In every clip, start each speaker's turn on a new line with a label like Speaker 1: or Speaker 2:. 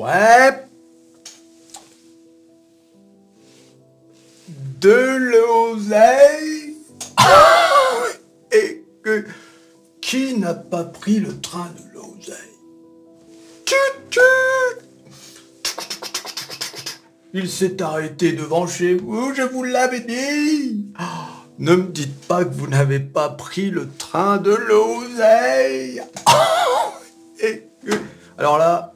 Speaker 1: Ouais. De l'oseille. Et que qui n'a pas pris le train de l'oseille? Il s'est arrêté devant chez vous, je vous l'avais dit. Ne me dites pas que vous n'avez pas pris le train de l'oseille. Et que- Alors là,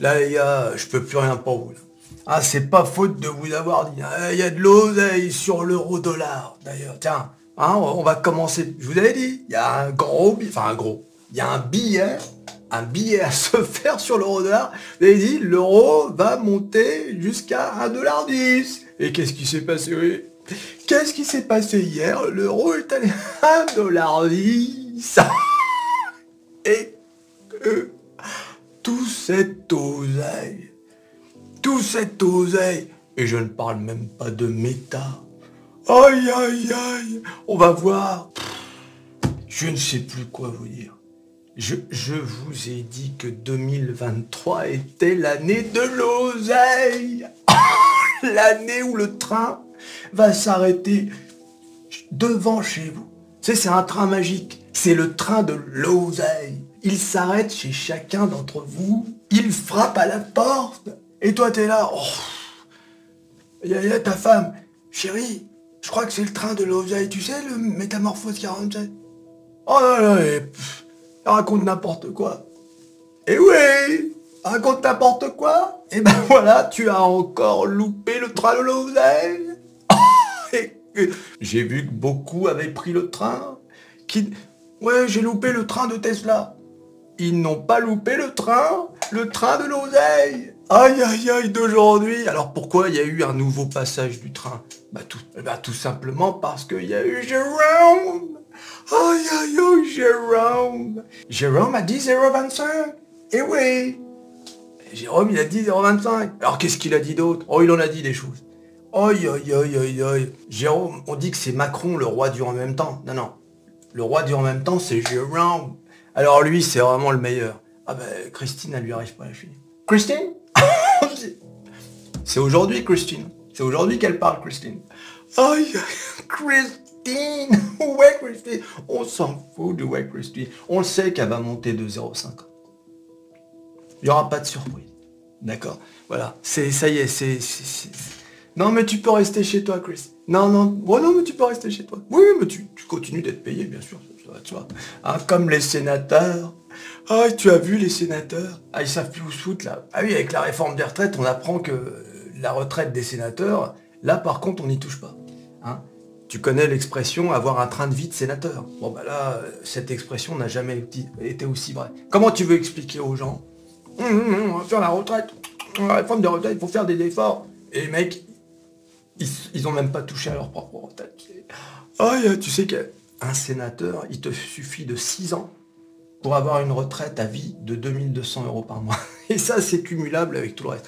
Speaker 1: là les gars, je peux plus rien pour vous. là. Ah, c'est pas faute de vous avoir dit. hein. Il y a de l'oseille sur l'euro dollar, d'ailleurs. Tiens, hein, on va commencer. Je vous avais dit, il y a un gros, bi- enfin un gros, il y a un billet, un billet à se faire sur l'euro dollar. Vous avez dit, l'euro va monter jusqu'à 1,10$. Et qu'est-ce qui s'est passé oui? Qu'est-ce qui s'est passé hier? L'euro est allé à 1,10$. Et tout cette oseille, tout cette oseille, et je ne parle même pas de méta. Aïe aïe aïe, on va voir. Je ne sais plus quoi vous dire. Je, je vous ai dit que 2023 était l'année de l'oseille. l'année où le train va s'arrêter devant chez vous. C'est un train magique. C'est le train de l'oseille. Il s'arrête chez chacun d'entre vous. Il frappe à la porte. Et toi, t'es là. Il y, a- ta femme. Chérie, je crois que c'est le train de l'oseille. Tu sais, le métamorphose 47. Oh là là, et, raconte n'importe quoi. Et oui, raconte n'importe quoi. Et ben voilà, tu as encore loupé le train de. Et que- J'ai vu que beaucoup avaient pris le train. Qui... Ouais, j'ai loupé le train de Tesla. Ils n'ont pas loupé le train, le train de l'oseille. Aïe aïe aïe d'aujourd'hui. Alors pourquoi il y a eu un nouveau passage du train? Bah tout, bah tout simplement parce qu'il y a eu Jérôme. Aïe aïe aïe Jérôme. Jérôme a dit 0,25. Eh oui. Jérôme il a dit 0,25. Alors qu'est-ce qu'il a dit d'autre? Oh il en a dit des choses. Aïe aïe aïe aïe aïe. Jérôme, on dit que c'est Macron le roi du en même temps. Non non. Le roi du en même temps c'est Jérôme. Alors lui c'est vraiment le meilleur. Ah ben Christine elle lui arrive pas à la finir. Christine? C'est aujourd'hui Christine. C'est aujourd'hui qu'elle parle Christine. Aïe Christine est Christine On s'en fout de où est Christine. On sait qu'elle va monter de 0,5. Il n'y aura pas de surprise. D'accord Voilà. C'est ça y est, c'est. Non mais tu peux rester chez toi, Chris. Non, non. Oh non, mais tu peux rester chez toi. Oui, mais tu continues d'être payé, bien sûr. Tu. Hein, comme les sénateurs. Ah, tu as vu les sénateurs? Ah, ils savent plus où se foutre là. Ah oui, avec la réforme des retraites, on apprend que la retraite des sénateurs, là par contre, on n'y touche pas. Hein tu connais l'expression avoir un train de vie de sénateur. Bon bah là, cette expression n'a jamais été- aussi vraie. Comment tu veux expliquer aux gens? Hum, hum, hum, on va faire la retraite, la réforme des retraites, il faut faire des efforts. Et les mecs, ils, ils ont même pas touché à leur propre retraite. Ah, a- tu sais qu'un sénateur, il te suffit de 6 ans pour avoir une retraite à vie de 2200 euros par mois. Et ça, c'est cumulable avec tout le reste.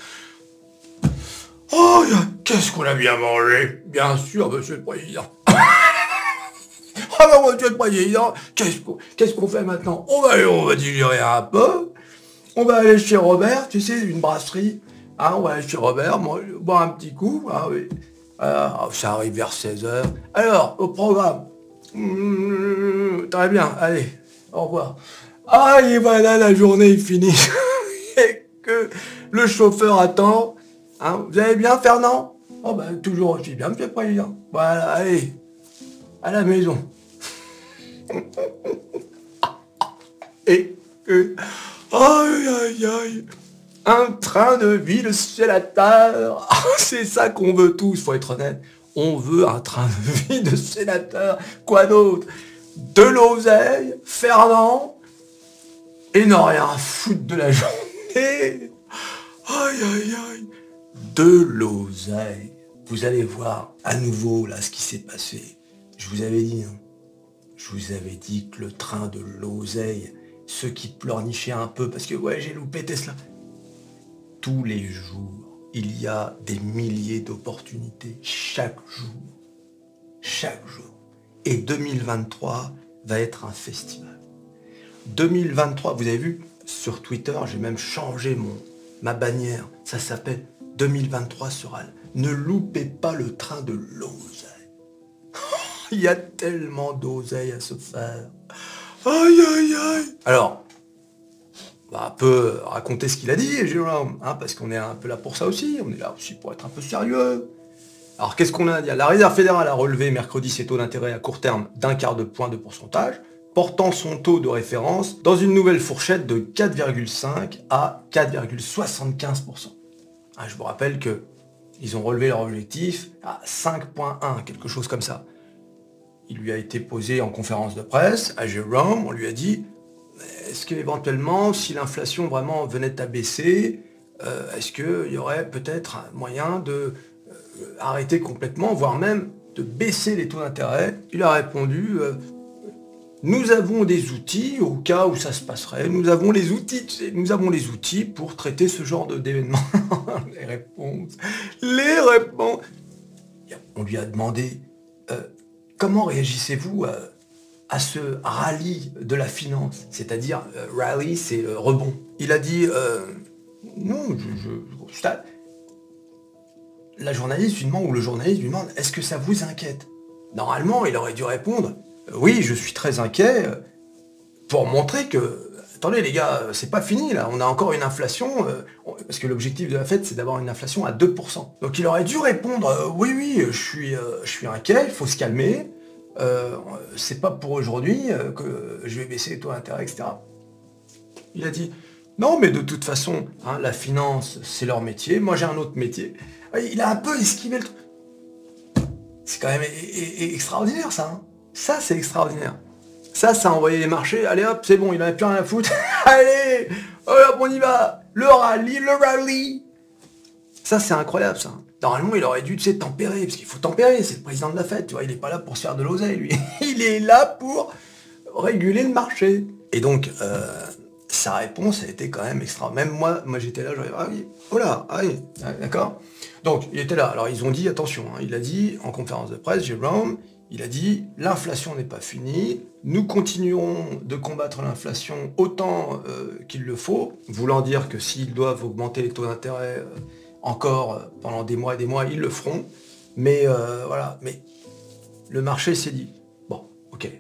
Speaker 1: Oh, qu'est-ce qu'on a bien mangé? Bien sûr, monsieur le président. Ah ben, monsieur le président, qu'est-ce qu'on fait maintenant? On va, on va digérer un peu. On va aller chez Robert, tu sais, une brasserie. Hein, on va aller chez Robert, boire un petit coup. Ah oui. Ah, ça arrive vers 16h. Alors, au programme. Mmh, très bien, allez, au revoir. Ah, et voilà, la journée est finie. et que le chauffeur attend. Hein, vous allez bien, Fernand? Oh ben, toujours aussi bien, monsieur le président. Voilà, allez, à la maison. et que... Aïe, aïe, aïe un train de vie de sénateur. Ah, C'est ça qu'on veut tous, faut être honnête. On veut un train de vie de sénateur. Quoi d'autre? De l'oseille, Fernand, et non rien à foutre de la journée. Aïe, aïe, aïe. De l'oseille. Vous allez voir à nouveau là ce qui s'est passé. Je vous avais dit, hein. je vous avais dit que le train de l'oseille, ceux qui pleurnichaient un peu parce que ouais j'ai loupé Tesla, tous les jours, il y a des milliers d'opportunités chaque jour. Chaque jour. Et 2023 va être un festival. 2023, vous avez vu, sur Twitter, j'ai même changé mon, ma bannière, ça s'appelle 2023 sera Ne loupez pas le train de l'oseille. Il y a tellement d'oseille à se faire. Aïe aïe aïe. Alors, un peu raconter ce qu'il a dit, Jérôme, hein, parce qu'on est un peu là pour ça aussi. On est là aussi pour être un peu sérieux. Alors qu'est-ce qu'on a dit La Réserve fédérale a relevé mercredi ses taux d'intérêt à court terme d'un quart de point de pourcentage, portant son taux de référence dans une nouvelle fourchette de 4,5 à 4,75%. Ah, je vous rappelle que ils ont relevé leur objectif à 5,1, quelque chose comme ça. Il lui a été posé en conférence de presse à Jérôme, on lui a dit est-ce qu'éventuellement, si l'inflation vraiment venait à baisser, euh, est-ce qu'il y aurait peut-être un moyen de euh, arrêter complètement, voire même de baisser les taux d'intérêt? Il a répondu, euh, nous avons des outils au cas où ça se passerait, nous avons les outils, nous avons les outils pour traiter ce genre d'événements. les réponses, les réponses. On lui a demandé, comment réagissez-vous ce rallye de la finance C'est-à-dire, rallye, c'est rebond. Il a dit, non, je, je la journaliste lui demande, ou le journaliste lui demande, est-ce que ça vous inquiète? Normalement, il aurait dû répondre, oui, je suis très inquiet, pour montrer que, attendez les gars, c'est pas fini là, on a encore une inflation, euh, parce que l'objectif de la fête, c'est d'avoir une inflation à 2%. Donc il aurait dû répondre, euh, oui, oui, je suis, euh, je suis inquiet, il faut se calmer, c'est pas pour aujourd'hui que je vais baisser les taux d'intérêt, etc. Il a dit, non, mais de toute façon, hein, la finance, c'est leur métier, moi j'ai un autre métier. Il a un peu esquivé le truc. C'est quand même extraordinaire ça. Hein. ça c'est extraordinaire. Ça, ça a envoyé les marchés. Allez hop, c'est bon, il a plus rien à foutre. Allez, hop, on y va. Le rallye, le rallye. Ça, c'est incroyable ça. Normalement, il aurait dû, tu sais, tempérer, parce qu'il faut tempérer, c'est le président de la fête, tu vois, il n'est pas là pour se faire de l'oseille, lui. il est là pour réguler le marché. Et donc, euh, sa réponse a été quand même extra. Même moi, moi j'étais là, j'aurais ah oui, oh là, ah oui, d'accord. Donc, il était là. Alors, ils ont dit, attention, hein, il a dit, en conférence de presse, Jérôme, il a dit, l'inflation n'est pas finie, nous continuerons de combattre l'inflation autant euh, qu'il le faut, voulant dire que s'ils doivent augmenter les taux d'intérêt euh, encore euh, pendant des mois et des mois, ils le feront. Mais voilà, mais le marché s'est dit, bon, ok,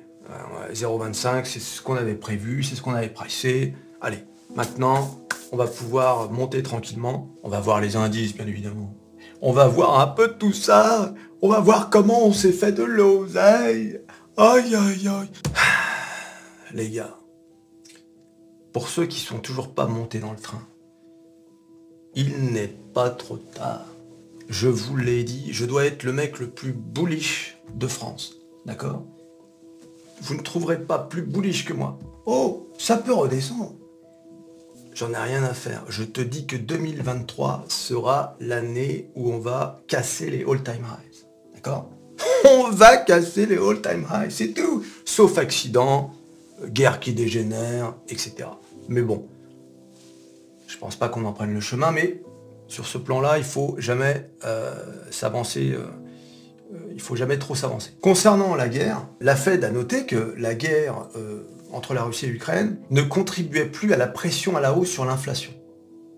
Speaker 1: 0,25, c'est ce qu'on avait prévu, c'est ce qu'on avait pricé, allez, maintenant, on va pouvoir monter tranquillement, on va voir les indices, bien évidemment. On va voir un peu tout ça. On va voir comment on s'est fait de l'oseille. Aïe, aïe, aïe. Les gars, pour ceux qui sont toujours pas montés dans le train, il n'est pas trop tard. Je vous l'ai dit, je dois être le mec le plus bullish de France. D'accord? Vous ne trouverez pas plus bullish que moi. Oh, ça peut redescendre. J'en ai rien à faire. Je te dis que 2023 sera l'année où on va casser les all-time highs. D'accord? On va casser les all-time highs, c'est tout. Sauf accident, guerre qui dégénère, etc. Mais bon, je pense pas qu'on en prenne le chemin, mais sur ce plan-là, il faut jamais euh, s'avancer. Euh, euh, il faut jamais trop s'avancer. Concernant la guerre, la Fed a noté que la guerre entre la Russie et l'Ukraine ne contribuait plus à la pression à la hausse sur l'inflation.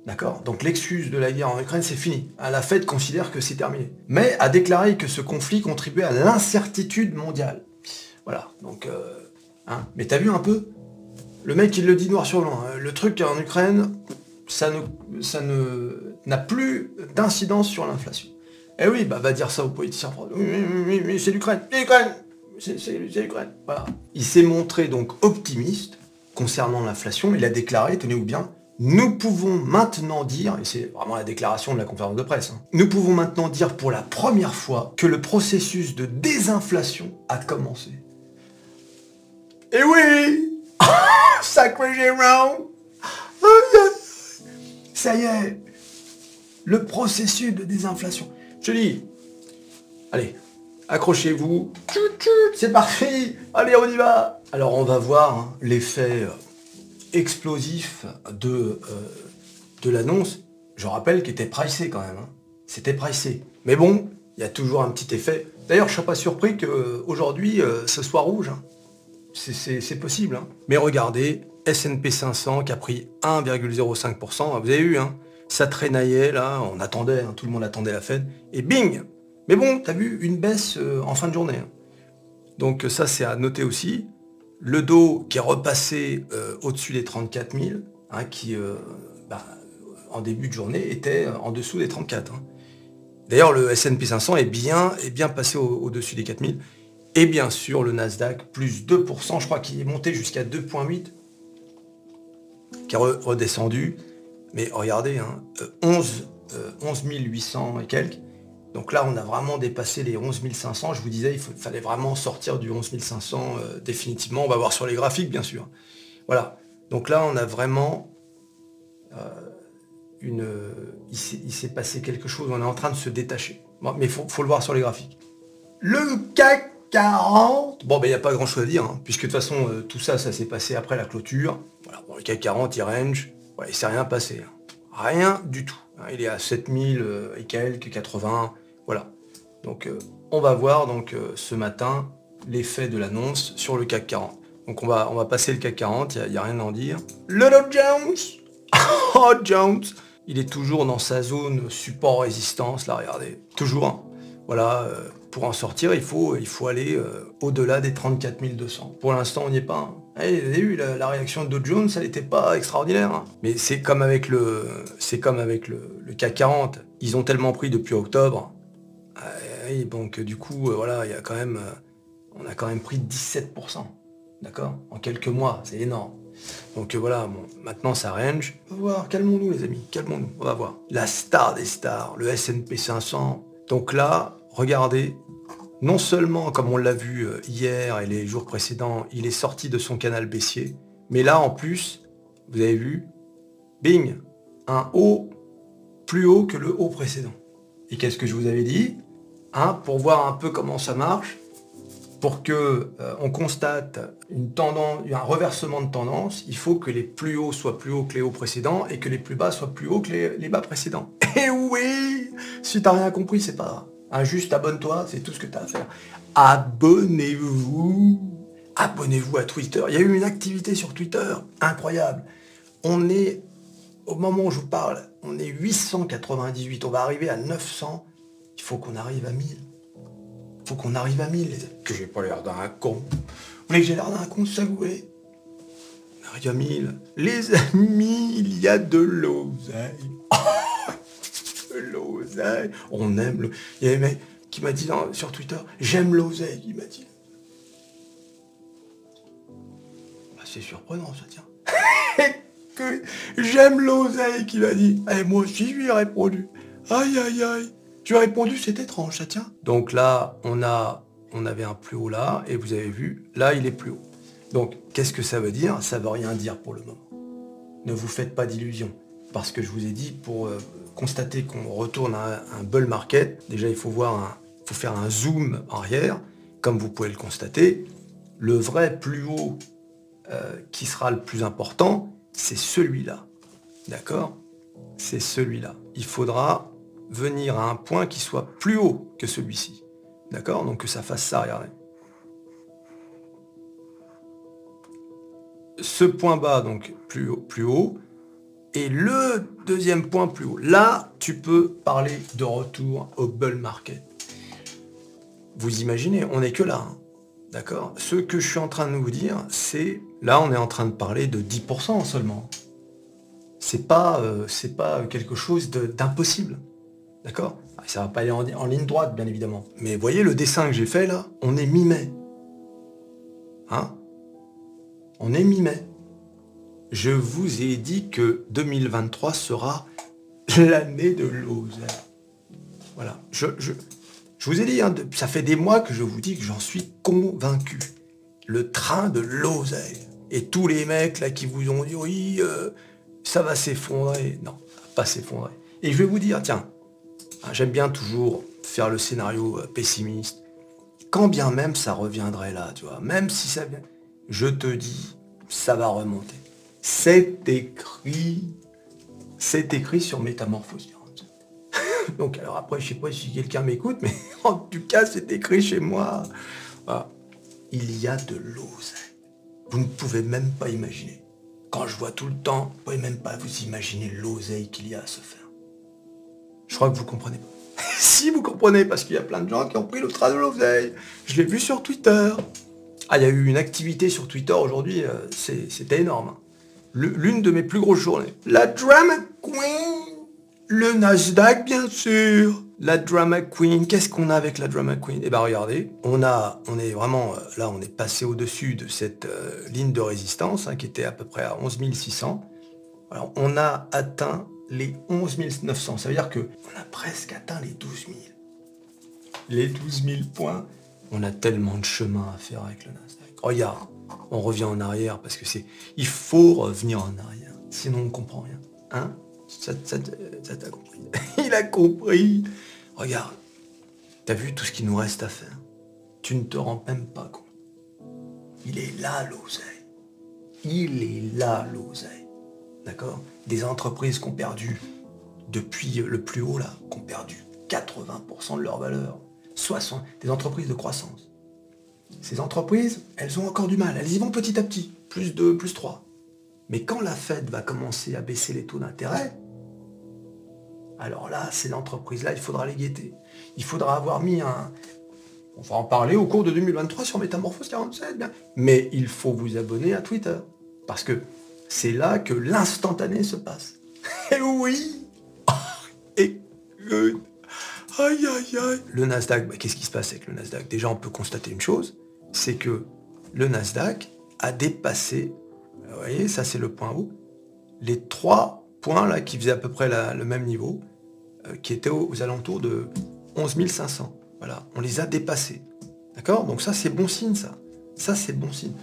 Speaker 1: D'accord? Donc l'excuse de la guerre en Ukraine, c'est fini. La Fed considère que c'est terminé. Mais a déclaré que ce conflit contribuait à l'incertitude mondiale. Voilà, donc... Euh, hein. Mais t'as vu un peu? Le mec, il le dit noir sur blanc. Hein. Le truc en Ukraine, ça ne, ça ne, n'a plus d'incidence sur l'inflation. Eh oui, bah va dire ça aux politiciens. Oui, oui, oui, c'est l'Ukraine. L'Ukraine c'est l'Ukraine. Voilà. Il s'est montré donc optimiste concernant l'inflation. Il a déclaré, tenez-vous bien, nous pouvons maintenant dire, et c'est vraiment la déclaration de la conférence de presse, hein, nous pouvons maintenant dire pour la première fois que le processus de désinflation a commencé. Et oui Sacré Jérôme Ça y est Le processus de désinflation. Je dis, allez, accrochez-vous, c'est parti, allez on y va Alors on va voir hein, l'effet euh, explosif de, euh, de l'annonce, je rappelle qu'il était pricé quand même, hein. c'était pricé. Mais bon, il y a toujours un petit effet. D'ailleurs, je ne suis pas surpris qu'aujourd'hui, euh, ce soit rouge. Hein. C'est possible. Mais regardez, S&P 500 qui a pris 1,05%, vous avez vu, Ça traînaillait là, on attendait, hein, tout le monde attendait la Fed, et bing Mais bon, t'as vu une baisse euh, en fin de journée. Hein. Donc ça c'est à noter aussi. Le dos qui est repassé euh, au-dessus des 34 000, hein, qui bah, en début de journée était en dessous des 34. D'ailleurs le S&P 500 est bien, est bien passé au-dessus des 4000. Et bien sûr, le Nasdaq, plus 2%, je crois qu'il est monté jusqu'à 2,8, qui est redescendu. Mais regardez, 11, 11 800 et quelques. Donc là, on a vraiment dépassé les 11 500. Je vous disais, il fallait vraiment sortir du 11 500 euh, définitivement. On va voir sur les graphiques, bien sûr. Voilà. Donc là, on a vraiment euh, une... Il s'est passé quelque chose. On est en train de se détacher. mais il faut, faut le voir sur les graphiques. Le CAC 40. Bon, ben, il n'y a pas grand chose à dire, hein, puisque de toute façon, euh, tout ça, ça s'est passé après la clôture. Voilà, bon, le CAC 40, il range. Voilà, il s'est rien passé. Hein. Rien du tout. Hein. il est à 7000 euh, et quelques, 80. Voilà. Donc, euh, on va voir donc ce matin l'effet de l'annonce sur le CAC 40. Donc, on va, on va passer le CAC 40, il n'y a, rien à en dire. Le Dow Jones Oh, Jones Il est toujours dans sa zone support-résistance, là, regardez. Toujours. Voilà pour en sortir, il faut, aller euh, au-delà des 34 200. Pour l'instant, on n'y est pas. Hein. Eh, vous avez vu, la, réaction de Dow Jones, ça n'était pas extraordinaire. Hein. Mais c'est comme avec, le, c'est comme avec le, CAC 40. Ils ont tellement pris depuis octobre. Donc du coup, euh, voilà, il y a quand même, euh, on a quand même pris 17%. D'accord? En quelques mois, c'est énorme. Donc voilà, bon, maintenant ça range. On va voir, calmons-nous les amis, calmons-nous, on va voir. La star des stars, le S&P 500. Donc là, regardez, non seulement, comme on l'a vu euh, hier et les jours précédents, il est sorti de son canal baissier, mais là, en plus, vous avez vu, bing, un haut plus haut que le haut précédent. Et qu'est-ce que je vous avais dit? Hein, Pour voir un peu comment ça marche, pour que euh, on constate une tendance, un reversement de tendance, il faut que les plus hauts soient plus hauts que les hauts précédents et que les plus bas soient plus hauts que les, bas précédents. Et oui Si t'as rien compris, c'est pas grave. Un juste abonne-toi, c'est tout ce que tu as à faire. Abonnez-vous. Abonnez-vous à Twitter. Il y a eu une activité sur Twitter incroyable. On est, au moment où je vous parle, on est 898. On va arriver à 900. Il faut qu'on arrive à 1000. Il faut qu'on arrive à 1000. Que j'ai pas l'air d'un con. Vous voulez que j'ai l'air d'un con, ça vous voulez On arrive à 1000. Les amis, il y a de l'oseille. l'oseille. On aime le... Il y a un mec qui m'a dit sur Twitter, j'aime l'oseille, il m'a dit. Bah, c'est surprenant ça, tient. j'aime l'oseille, qu'il a dit. Et eh, moi aussi, je lui ai répondu. Aïe, aïe, aïe. Tu as répondu, c'est étrange, ça tient. Donc là, on a, on avait un plus haut là, et vous avez vu, là, il est plus haut. Donc, qu'est-ce que ça veut dire? Ça veut rien dire pour le moment. Ne vous faites pas d'illusions. Parce que je vous ai dit, pour euh, constater qu'on retourne à un bull market, déjà il faut voir faut faire un zoom arrière, comme vous pouvez le constater. Le vrai plus haut euh, qui sera le plus important, c'est celui-là. D'accord? C'est celui-là. Il faudra venir à un point qui soit plus haut que celui-ci. D'accord? Donc que ça fasse ça, regardez. Ce point bas, donc plus haut, plus haut, et le deuxième point plus haut, là, tu peux parler de retour au bull market. Vous imaginez, on n'est que là. Hein. D'accord? Ce que je suis en train de vous dire, c'est... Là, on est en train de parler de 10% seulement. C'est pas, euh, pas quelque chose d'impossible. D'accord? Ça va pas aller en, en, ligne droite, bien évidemment. Mais voyez le dessin que j'ai fait là On est mi-mai. Hein? On est mi-mai je vous ai dit que 2023 sera l'année de l'oseille. Voilà. Je, je, vous ai dit, hein, ça fait des mois que je vous dis que j'en suis convaincu. Le train de l'oseille. Et tous les mecs là qui vous ont dit oui, euh, ça va s'effondrer. Non, pas s'effondrer. Et je vais vous dire, tiens, hein, j'aime bien toujours faire le scénario euh, pessimiste. Quand bien même ça reviendrait là, tu vois, même si ça vient, je te dis, ça va remonter. C'est écrit. C'est écrit sur Métamorphose Donc alors après, je sais pas si quelqu'un m'écoute, mais en tout cas, c'est écrit chez moi. Il y a de l'eau. Vous ne pouvez même pas imaginer. quand je vois tout le temps, vous pouvez même pas vous imaginer l'oseille qu'il y a à se faire. Je crois que vous comprenez pas. si vous comprenez, parce qu'il y a plein de gens qui ont pris le train de l'oseille. Je l'ai vu sur Twitter. Ah, il y a eu une activité sur Twitter aujourd'hui, euh, c'était énorme. L'une de mes plus grosses journées. La drama queen Le Nasdaq, bien sûr la drama queen, qu'est-ce qu'on a avec la drama queen? Eh bien regardez, on a, on est vraiment, euh, là on est passé au-dessus de cette euh, ligne de résistance hein, qui était à peu près à 11 600. Alors on a atteint les 11 900, ça veut dire que on a presque atteint les 12 000. Les 12 000 points, on a tellement de chemin à faire avec le Nasdaq. Regarde, on revient en arrière parce que c'est, il faut revenir en arrière, sinon on comprend rien. Hein? Ça t'a compris. il a compris. Regarde, t'as vu tout ce qu'il nous reste à faire? Tu ne te rends même pas compte. Il est là l'oseille. Il est là l'oseille. D'accord? Des entreprises qui ont perdu, depuis le plus haut là, qui ont perdu 80% de leur valeur. 60, des entreprises de croissance. Ces entreprises, elles ont encore du mal. Elles y vont petit à petit. Plus 2, plus 3. Mais quand la Fed va commencer à baisser les taux d'intérêt, alors là, ces entreprises-là, il faudra les guetter. Il faudra avoir mis un... On va en parler au cours de 2023 sur Métamorphose 47, bien. Mais il faut vous abonner à Twitter. Parce que c'est là que l'instantané se passe. Et oui Et Aïe aïe aïe Le Nasdaq, bah, qu'est-ce qui se passe avec le Nasdaq? Déjà, on peut constater une chose, c'est que le Nasdaq a dépassé, vous voyez, ça c'est le point haut, les trois points là qui faisaient à peu près le même niveau. Euh, qui étaient aux, alentours de 11 500. Voilà, on les a dépassés. D'accord? Donc ça, c'est bon signe, ça. Ça, c'est bon signe.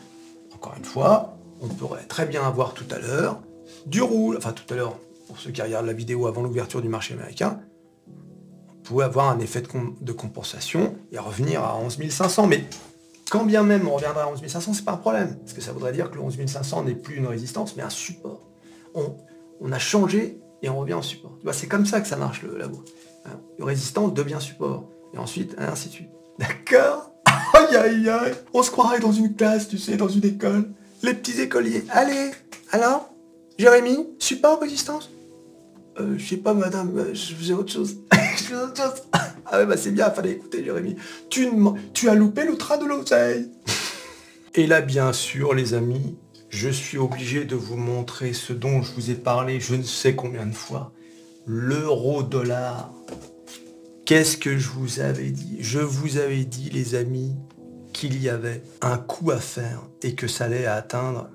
Speaker 1: Encore une fois, on pourrait très bien avoir tout à l'heure du roule, enfin tout à l'heure, pour ceux qui regardent la vidéo avant l'ouverture du marché américain, on pourrait avoir un effet de, compensation et revenir à 11 500. Mais quand bien même on reviendra à 11 500, c'est pas un problème. Parce que ça voudrait dire que le 11 500 n'est plus une résistance, mais un support. On, on a changé et on revient en support. c'est comme ça que ça marche le, la bourse. Hein, résistance devient support. Et ensuite, ainsi de suite. D'accord? Aïe aïe aïe On se croirait dans une classe, tu sais, dans une école. Les petits écoliers. Allez Alors Jérémy Support, résistance? Euh, je sais pas madame, euh, je faisais autre chose. je faisais autre chose. ah ouais bah c'est bien, fallait écouter Jérémy. Tu, tu as loupé le train de l'oseille. Et là bien sûr les amis, je suis obligé de vous montrer ce dont je vous ai parlé je ne sais combien de fois. L'euro-dollar. Qu'est-ce que je vous avais dit? Je vous avais dit, les amis, qu'il y avait un coup à faire et que ça allait atteindre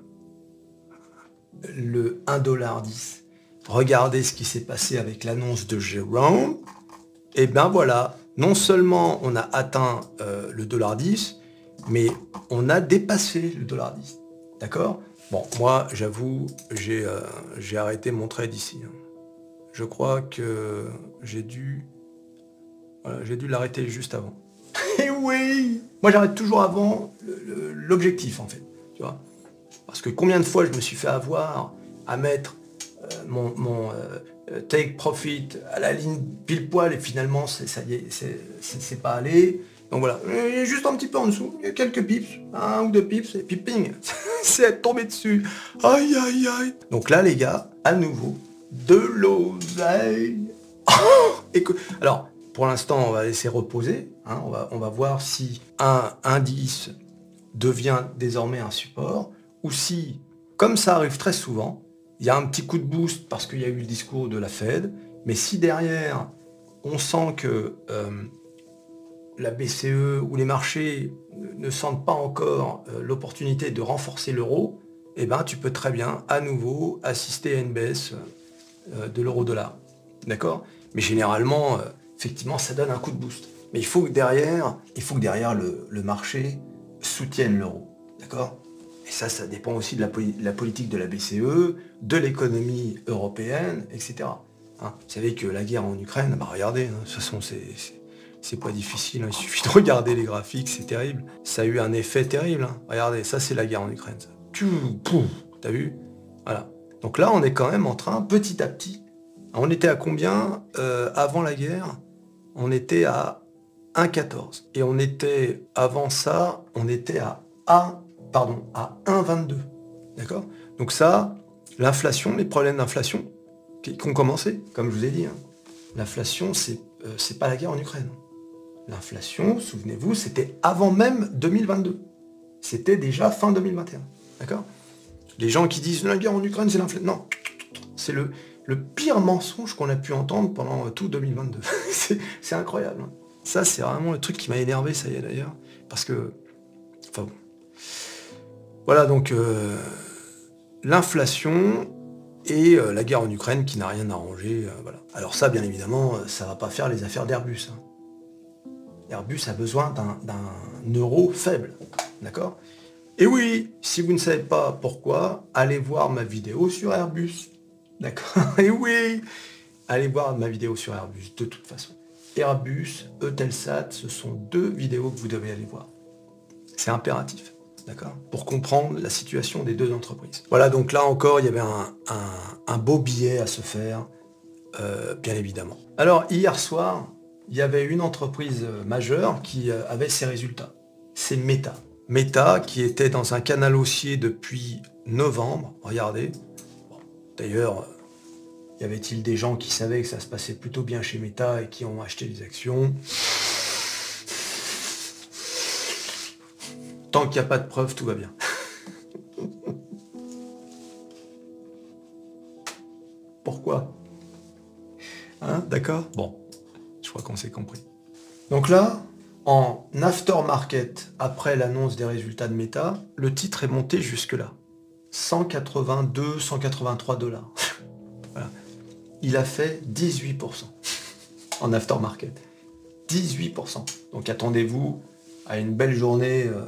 Speaker 1: le 1,10$. Regardez ce qui s'est passé avec l'annonce de Jérôme. Et ben voilà, non seulement on a atteint euh, le dollar 10, mais on a dépassé le dollar 10. D'accord? Bon, moi, j'avoue, euh, j'ai arrêté mon trade ici. Hein. Je crois que j'ai dû... j'ai dû l'arrêter juste avant. Et eh oui Moi, j'arrête toujours avant l'objectif, en fait. Tu vois Parce que combien de fois je me suis fait avoir à mettre mon, mon euh, take profit à la ligne pile poil et finalement, ça y est, c'est pas allé. Donc voilà, juste un petit peu en dessous, quelques pips, un ou deux pips, et puis c'est tombé dessus. Aïe aïe aïe. Donc là les gars, à nouveau, de l'oseille. que, alors, pour l'instant, on va laisser reposer. Hein, on va voir si un indice devient désormais un support, ou si, comme ça arrive très souvent, il y a un petit coup de boost parce qu'il y a eu le discours de la Fed, mais si derrière, on sent que euh, la BCE ou les marchés ne sentent pas encore euh, l'opportunité de renforcer l'euro, eh ben, tu peux très bien à nouveau assister à une baisse euh, de l'euro-dollar. D'accord? Mais généralement, effectivement, ça donne un coup de boost. Mais il faut que derrière, il faut que derrière le, marché soutienne l'euro. D'accord? Et ça, ça dépend aussi de la, politique de la BCE, de l'économie européenne, etc. Hein Vous savez que la guerre en Ukraine, bah regardez, hein, de toute façon, c'est pas difficile, hein. il suffit de regarder les graphiques, c'est terrible. Ça a eu un effet terrible. Regardez, ça c'est la guerre en Ukraine. T'as vu? Voilà. Donc là, on est quand même en train, petit à petit. On était à combien euh, avant la guerre? On était à 1,14. Et on était, avant ça, on était à 1, pardon, à 1,22. D'accord? Donc ça, L'inflation, les problèmes d'inflation qui ont commencé, comme je vous ai dit. Hein. L'inflation, c'est euh, pas la guerre en Ukraine. L'inflation, souvenez-vous, c'était avant même 2022. C'était déjà fin 2021. D'accord? Les gens qui disent la guerre en Ukraine, c'est l'inflation. Non, c'est le, le pire mensonge qu'on a pu entendre pendant tout 2022. c'est incroyable. Hein. Ça, c'est vraiment le truc qui m'a énervé, ça y est d'ailleurs. Parce que. Enfin. Voilà, donc. Euh, l'inflation et euh, la guerre en Ukraine qui n'a rien arrangé. Euh. Alors, ça, bien évidemment, ça va pas faire les affaires d'Airbus. Hein. Airbus a besoin d'un euro faible. D'accord? Et oui, si vous ne savez pas pourquoi, allez voir ma vidéo sur Airbus. D'accord? Et oui Allez voir ma vidéo sur Airbus, de toute façon. Airbus, Eutelsat, ce sont deux vidéos que vous devez aller voir. C'est impératif, d'accord Pour comprendre la situation des deux entreprises. Voilà, donc là encore, il y avait un, beau billet à se faire, euh, bien évidemment. Alors, hier soir, il y avait une entreprise majeure qui euh, avait ses résultats. C'est Meta. Meta, qui était dans un canal haussier depuis novembre, regardez. D'ailleurs, y avait-il des gens qui savaient que ça se passait plutôt bien chez Meta et qui ont acheté des actions? Tant qu'il n'y a pas de preuves, tout va bien. Pourquoi? Hein D'accord? Bon, je crois qu'on s'est compris. Donc là, en aftermarket, après l'annonce des résultats de Meta, le titre est monté jusque-là. 182, 183 dollars il a fait 18% en aftermarket. 18%. Donc attendez-vous à une belle journée euh,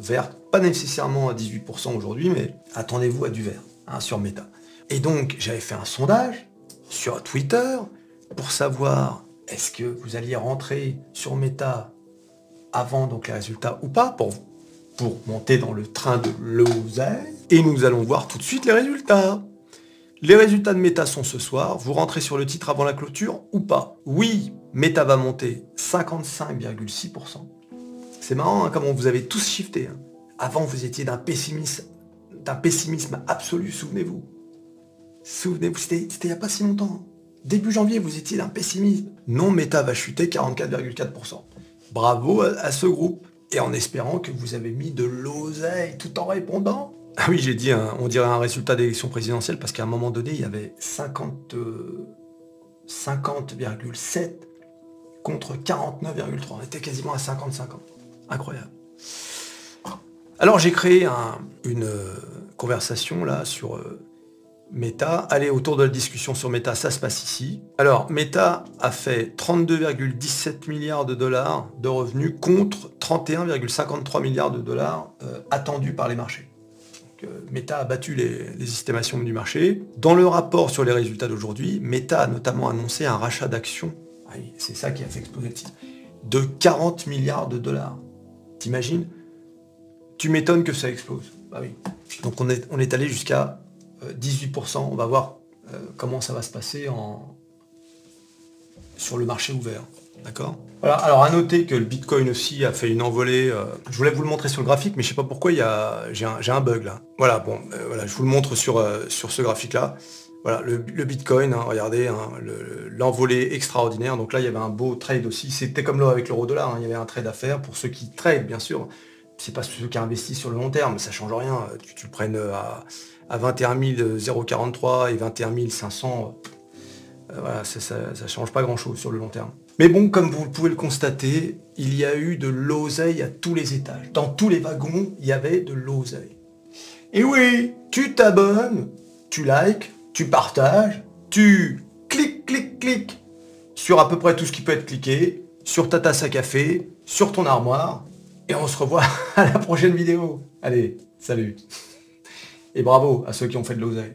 Speaker 1: verte, pas nécessairement à 18% aujourd'hui, mais attendez-vous à du vert hein, sur Meta. Et donc j'avais fait un sondage sur Twitter pour savoir est-ce que vous alliez rentrer sur Meta avant donc les résultats ou pas pour, pour monter dans le train de l'oseille. Et nous allons voir tout de suite les résultats. Les résultats de Meta sont ce soir. Vous rentrez sur le titre avant la clôture ou pas? Oui, Meta va monter 55,6%. C'est marrant hein, comment vous avez tous shifté. Hein. Avant, vous étiez d'un pessimisme, d'un pessimisme absolu, souvenez-vous. Souvenez-vous, c'était il n'y a pas si longtemps. Début janvier, vous étiez d'un pessimisme. Non, Meta va chuter 44,4%. Bravo à ce groupe. Et en espérant que vous avez mis de l'oseille tout en répondant. Ah oui, j'ai dit, on dirait un résultat d'élection présidentielle parce qu'à un moment donné, il y avait 50, 50,7 euh, contre 49,3. On était quasiment à 50-50. Incroyable. Alors j'ai créé une euh, conversation là sur euh, Meta. Allez, autour de la discussion sur Meta, ça se passe ici. Alors, Meta a fait 32,17 milliards de dollars de revenus contre 31,53 milliards de dollars attendus par les marchés. Meta a battu les, estimations du marché. Dans le rapport sur les résultats d'aujourd'hui, Meta a notamment annoncé un rachat d'actions, ah c'est ça qui a fait exploser le titre, de 40 milliards de dollars. T'imagines? Tu m'étonnes que ça explose. Bah oui. Donc on est, on est allé jusqu'à 18%. Euh, on va voir euh, comment ça va se passer en... sur le marché ouvert. D'accord? Voilà, alors à noter que le Bitcoin aussi a fait une envolée. Euh, je voulais vous le montrer sur le graphique, mais je sais pas pourquoi il a. J'ai un, bug là. Voilà, bon, voilà, je vous le montre sur, sur ce graphique-là. Voilà, le, Bitcoin, hein, regardez, hein, l'envolée extraordinaire. Donc là, il y avait un beau trade aussi. C'était comme là avec l'euro dollar, hein, il y avait un trade à faire pour ceux qui trade, bien sûr. C'est pas ceux qui investissent sur le long terme, ça change rien. Tu, le prennes à, à 21 043 et 21 500 euh, voilà, ça, ne change pas grand-chose sur le long terme. Mais bon, comme vous pouvez le constater, il y a eu de l'oseille à tous les étages. Dans tous les wagons, il y avait de l'oseille. Et oui, tu t'abonnes, tu likes, tu partages, tu cliques, cliques, cliques sur à peu près tout ce qui peut être cliqué, sur ta tasse à café, sur ton armoire, et on se revoit à la prochaine vidéo. Allez, salut. Et bravo à ceux qui ont fait de l'oseille.